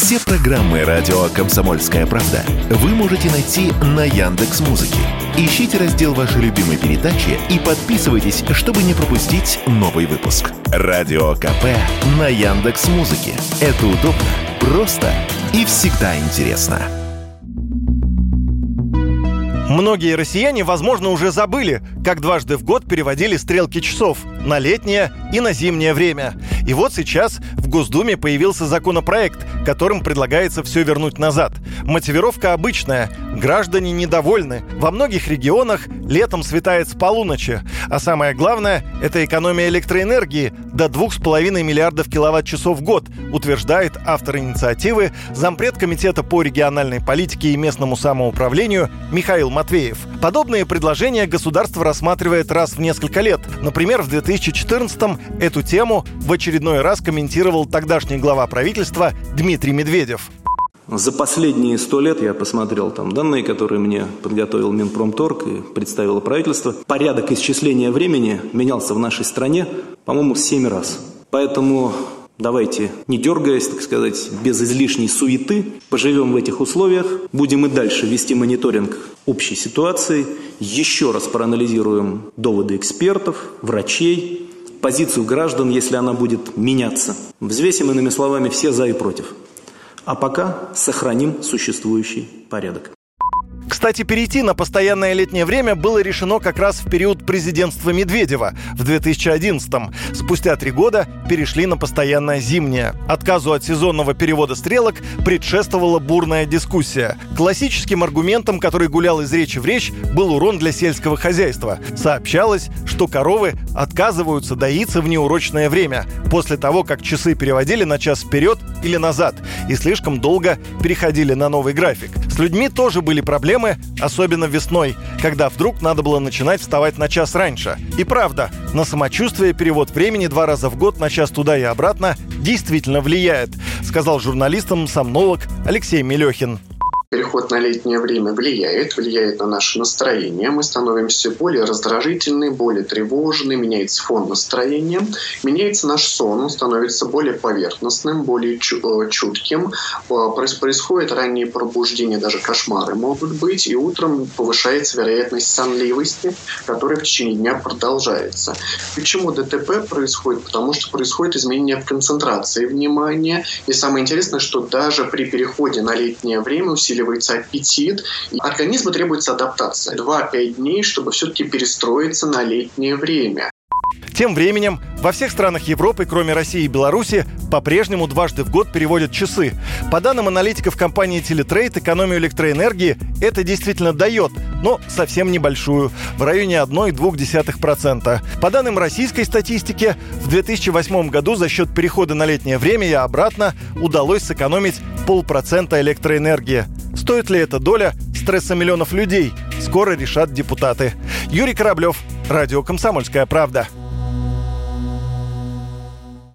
Все программы радио Комсомольская правда вы можете найти на Яндекс Музыке. Ищите раздел вашей любимой передачи и подписывайтесь, чтобы не пропустить новый выпуск. Радио КП на Яндекс Музыке. Это удобно, просто и всегда интересно. Многие россияне, возможно, уже забыли, как дважды в год переводили стрелки часов на летнее и на зимнее время. И вот сейчас в Госдуме появился законопроект, которым предлагается все вернуть назад. Мотивировка обычная. Граждане недовольны. Во многих регионах летом светает с полуночи. А самое главное – это экономия электроэнергии до 2,5 миллиардов киловатт-часов в год, утверждает автор инициативы зампред Комитета по региональной политике и местному самоуправлению Михаил Матвеев. Подобные предложения государство рассматривает раз в несколько лет. Например, в 2014-м эту тему в очередной раз комментировал тогдашний глава правительства Дмитрий Медведев. За последние сто лет я посмотрел там данные, которые мне подготовил Минпромторг и представило правительство. Порядок исчисления времени менялся в нашей стране, по-моему, семь раз. Поэтому Давайте, не дергаясь, так сказать, без излишней суеты, поживем в этих условиях, будем и дальше вести мониторинг общей ситуации, еще раз проанализируем доводы экспертов, врачей, позицию граждан, если она будет меняться. Взвесим, иными словами, все за и против. А пока сохраним существующий порядок. Кстати, перейти на постоянное летнее время было решено как раз в период президентства Медведева в 2011-м. Спустя три года перешли на постоянное зимнее. Отказу от сезонного перевода стрелок предшествовала бурная дискуссия. Классическим аргументом, который гулял из речи в речь, был урон для сельского хозяйства. Сообщалось, что коровы отказываются доиться в неурочное время, после того, как часы переводили на час вперед или назад и слишком долго переходили на новый график. С людьми тоже были проблемы, особенно весной, когда вдруг надо было начинать вставать на час раньше. И правда, на самочувствие перевод времени два раза в год на час туда и обратно действительно влияет, сказал журналистам сомнолог Алексей Мелехин переход на летнее время влияет, влияет на наше настроение. Мы становимся более раздражительны, более тревожны, меняется фон настроения, меняется наш сон, он становится более поверхностным, более э, чутким. Э, происходит раннее пробуждение, даже кошмары могут быть, и утром повышается вероятность сонливости, которая в течение дня продолжается. Почему ДТП происходит? Потому что происходит изменение в концентрации внимания. И самое интересное, что даже при переходе на летнее время усиливается усиливается аппетит. Организму требуется адаптация. 2-5 дней, чтобы все-таки перестроиться на летнее время. Тем временем во всех странах Европы, кроме России и Беларуси, по-прежнему дважды в год переводят часы. По данным аналитиков компании Teletrade, экономию электроэнергии это действительно дает, но совсем небольшую, в районе 1,2%. По данным российской статистики, в 2008 году за счет перехода на летнее время и обратно удалось сэкономить полпроцента электроэнергии. Стоит ли эта доля стресса миллионов людей? Скоро решат депутаты. Юрий Кораблев, Радио «Комсомольская правда».